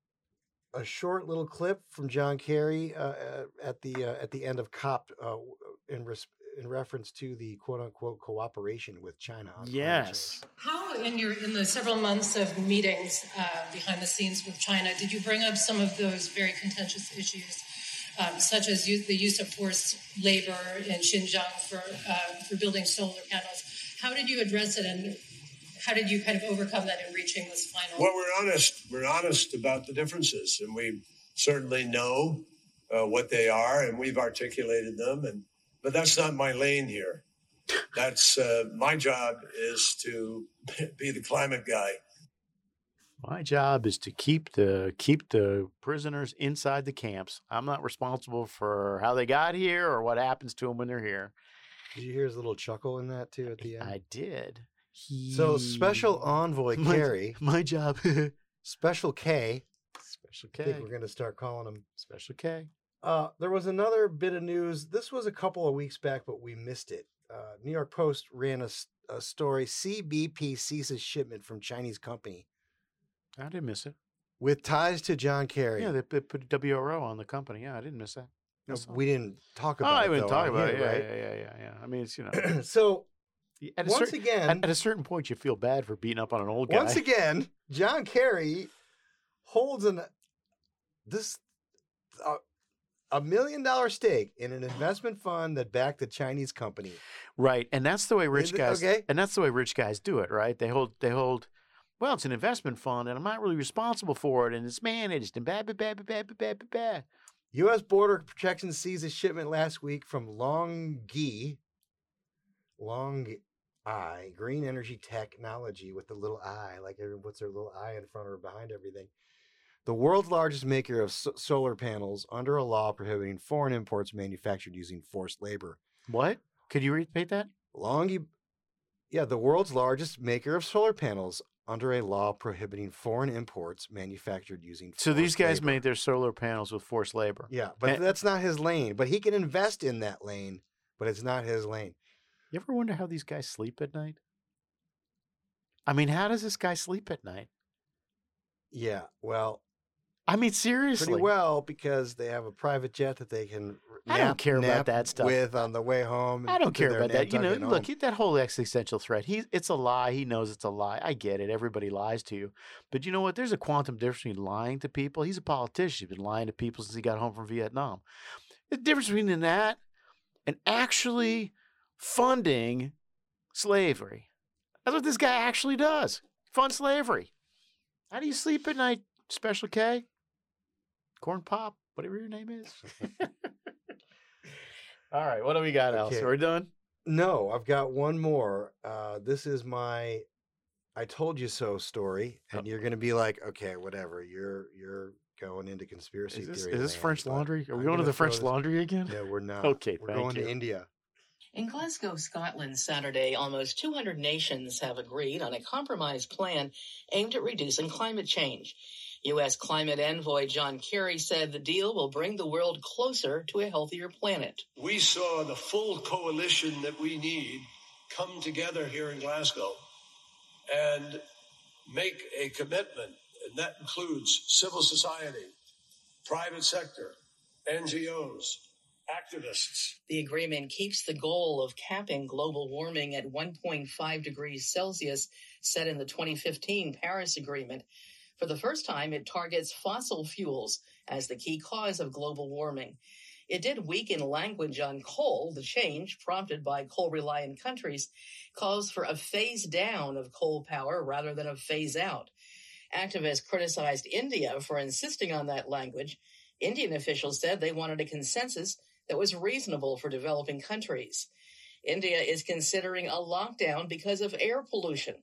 a short little clip from John Kerry uh, uh, at the uh, at the end of COP uh, in res- in reference to the quote unquote cooperation with China. on climate Yes. How, in your in the several months of meetings uh, behind the scenes with China, did you bring up some of those very contentious issues, um, such as use, the use of forced labor in Xinjiang for uh, for building solar panels? How did you address it, and how did you kind of overcome that in reaching this final? Well, we're honest. We're honest about the differences, and we certainly know uh, what they are, and we've articulated them. And but that's not my lane here. That's uh, my job is to be the climate guy. My job is to keep the keep the prisoners inside the camps. I'm not responsible for how they got here or what happens to them when they're here. Did you hear his little chuckle in that too at the end? I did. So special envoy my, Kerry, My job. Special K. Special I K. think we're going to start calling him. Special K. Uh, there was another bit of news. This was a couple of weeks back, but we missed it. Uh, New York Post ran a story. CBP ceases shipment from Chinese company I didn't miss it. with ties to John Kerry. Yeah, they, put WRO on the company. Yeah, I didn't miss that. No, we didn't talk Oh, about I didn't though talk about it. Yeah, right? yeah, yeah, yeah, yeah. I mean, it's you know, so at once certain, again, at, at a certain point, you feel bad for beating up on an old guy. once again, John Kerry holds an this uh, a million dollar stake in an investment fund that backed a Chinese company. Right, and that's the way rich guys. okay. and that's the way rich guys do it. Right, they hold they hold. Well, it's an investment fund, and I'm not really responsible for it, and it's managed, and bad, bad, bad, bad, bad, bad, bad, bad. U.S. Border Protection seized a shipment last week from LONGi, Long I, green energy technology with the little I, like everyone puts their little I in front or behind everything. The world's largest maker of s- solar panels under a law prohibiting foreign imports manufactured using forced labor. What? Could you repeat that? LONGi, yeah, the world's largest maker of solar panels under a law prohibiting foreign imports manufactured using. So these guys labor. made their solar panels with forced labor. Yeah, but And- that's not his lane. But he can invest in that lane, but it's not his lane. You ever wonder how these guys sleep at night? I mean, how does this guy sleep at night? Yeah, well, I mean, seriously. pretty well because they have a private jet that they can. I don't nap- care about that stuff. With on the way home. I don't care about that. You know, look, home. that whole existential threat. He, it's a lie. He knows it's a lie. I get it. Everybody lies to you, but you know what? There's a quantum difference between lying to people. He's a politician. He's been lying to people since he got home from Vietnam. The difference between that and mm. actually funding slavery. That's what this guy actually does. Fund slavery. How do you sleep at night, Special K? Corn Pop, whatever your name is. All right, what do we got else? Okay. Are we done? No, I've got one more. Uh, this is my "I told you so" story, Oh. and you're going to be like, "Okay, whatever." You're you're going into conspiracy Is this, theory. is this land, French laundry? Are we I'm going to the French this- laundry again? No, we're not. Okay, we're going you. to India. In Glasgow, Scotland, Saturday, almost 200 nations have agreed on a compromise plan aimed at reducing climate change. U.S. climate envoy John Kerry said the deal will bring the world closer to a healthier planet. We saw the full coalition that we need come together here in Glasgow and make a commitment, and that includes civil society, private sector, NGOs, activists. The agreement keeps the goal of capping global warming at 1.5 degrees Celsius set in the 2015 Paris Agreement. For the first time, it targets fossil fuels as the key cause of global warming. It did weaken language on coal. The change, prompted by coal reliant countries, calls for a phase down of coal power rather than a phase out. Activists criticized India for insisting on that language. Indian officials said they wanted a consensus that was reasonable for developing countries. India is considering a lockdown because of air pollution.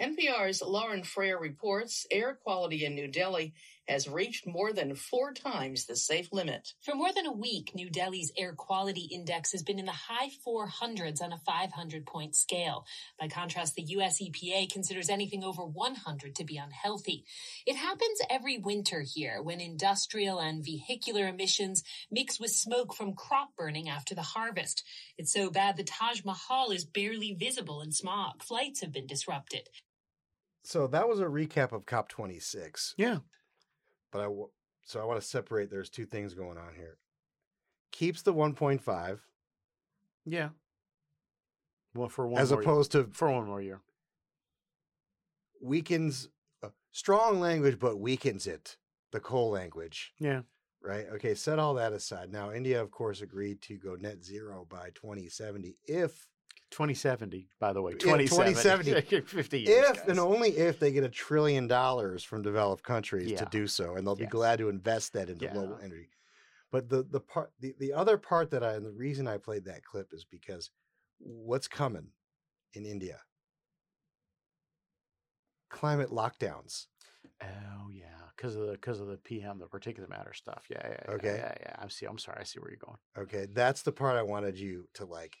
NPR's Lauren Frayer reports air quality in New Delhi has reached more than four times the safe limit. For more than a week, New Delhi's air quality index has been in the high 400s on a 500 point scale. By contrast, the US EPA considers anything over 100 to be unhealthy. It happens every winter here when industrial and vehicular emissions mix with smoke from crop burning after the harvest. It's so bad the Taj Mahal is barely visible in smog. Flights have been disrupted. So that was a recap of COP26. Yeah. But I w- so I want to separate. There's two things going on here. Keeps the 1.5 Yeah. Well, for one as more opposed to for one more year. weakens uh, strong language, but weakens it. The coal language. Yeah. Right. Okay. Set all that aside. Now, India, of course, agreed to go net zero by 2070 if 2070, by the way. Yeah, 2070. 2070. 50 years. if and only if they get a trillion dollars from developed countries to do so, and they'll be glad to invest that into Yeah. global energy. But the the part the, the other part that I and the reason I played that clip is because what's coming in India? Climate lockdowns. Oh yeah, because of the because of the PM, the particulate matter stuff. Yeah, yeah, yeah, Okay. yeah, yeah. I see. I'm sorry. I see where you're going. Okay, that's the part I wanted you to like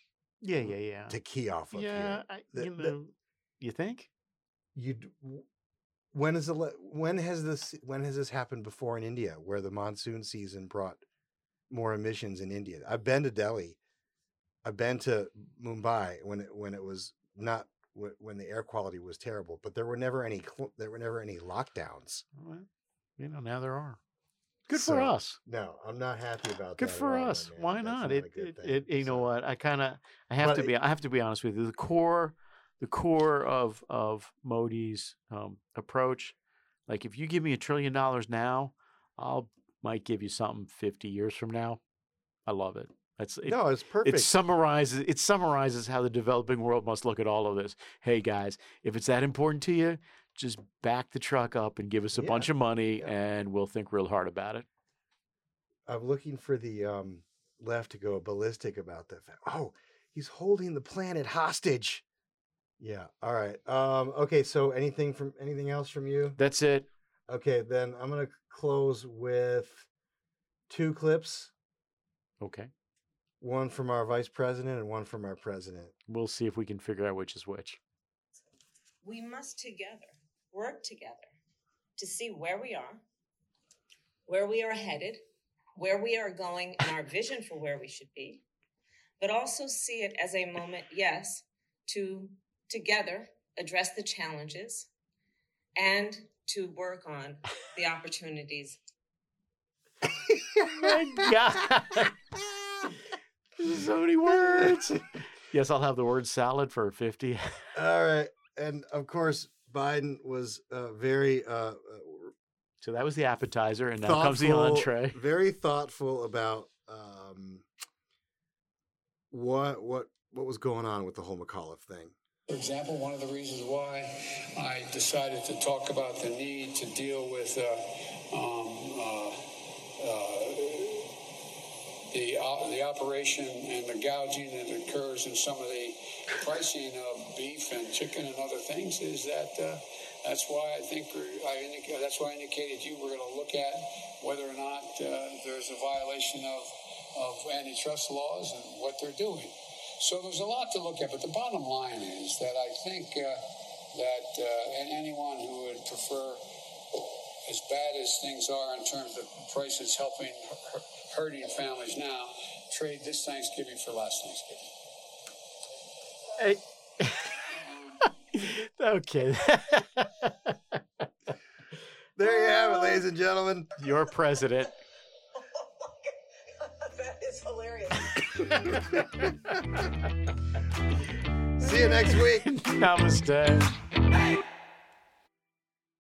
Yeah, um, yeah, yeah. to key off of. yeah, here. I, The- you the- you think? you when is the when has this when has this happened before in India where the monsoon season brought more emissions in India? I've been to Delhi. I've been to Mumbai when it when it was not when the air quality was terrible, but there were never any there were never any lockdowns. Well, you know, now there are. Good So, for us. No, I'm not happy about Good that. at for us. man. Why That's not? a It, it, it, you know what? I kind of, I have to it- be, I have to be honest with you. The core, the core of of Modi's um, approach, like if you give me a trillion dollars now, I'll might give you something fifty years from now. I love it. That's it, No, it's perfect. It summarizes it summarizes how the developing world must look at all of this. Hey guys, if it's that important to you, just back the truck up and give us a Yeah, bunch of money, and we'll think real hard about it. I'm looking for the um, left to go ballistic about that. Oh, he's holding the planet hostage. Yeah. All right. Um, okay. So anything from anything else from you? That's it. Okay. Then I'm gonna close with two clips. Okay. One from our vice president and one from our president. We'll see if we can figure out which is which. We must together work together to see where we are, where we are headed, where we are going, and our vision for where we should be, but also see it as a moment, yes, to together address the challenges and to work on the opportunities. my God. so many words. Yes, I'll have the word salad for 50. All right. And of course, Biden was uh, very uh, So that was the appetizer, and now comes the entree. Very thoughtful about um, what what what was going on with the whole McAuliffe thing. For example, one of the reasons why I decided to talk about the need to deal with uh, um, uh, uh, the uh, the operation and the gouging that occurs in some of the pricing of beef and chicken and other things is that uh, that's why I think I indica- that's why I indicated you were going to look at whether or not uh, there's a violation of of antitrust laws and what they're doing. So there's a lot to look at, but the bottom line is that I think uh, that uh, and anyone who would prefer, as bad as things are in terms of prices helping hu- hurting families now, trade this Thanksgiving for last Thanksgiving. Hey. okay. There you have it, ladies and gentlemen. Your president. that is hilarious. See you next week. Namaste.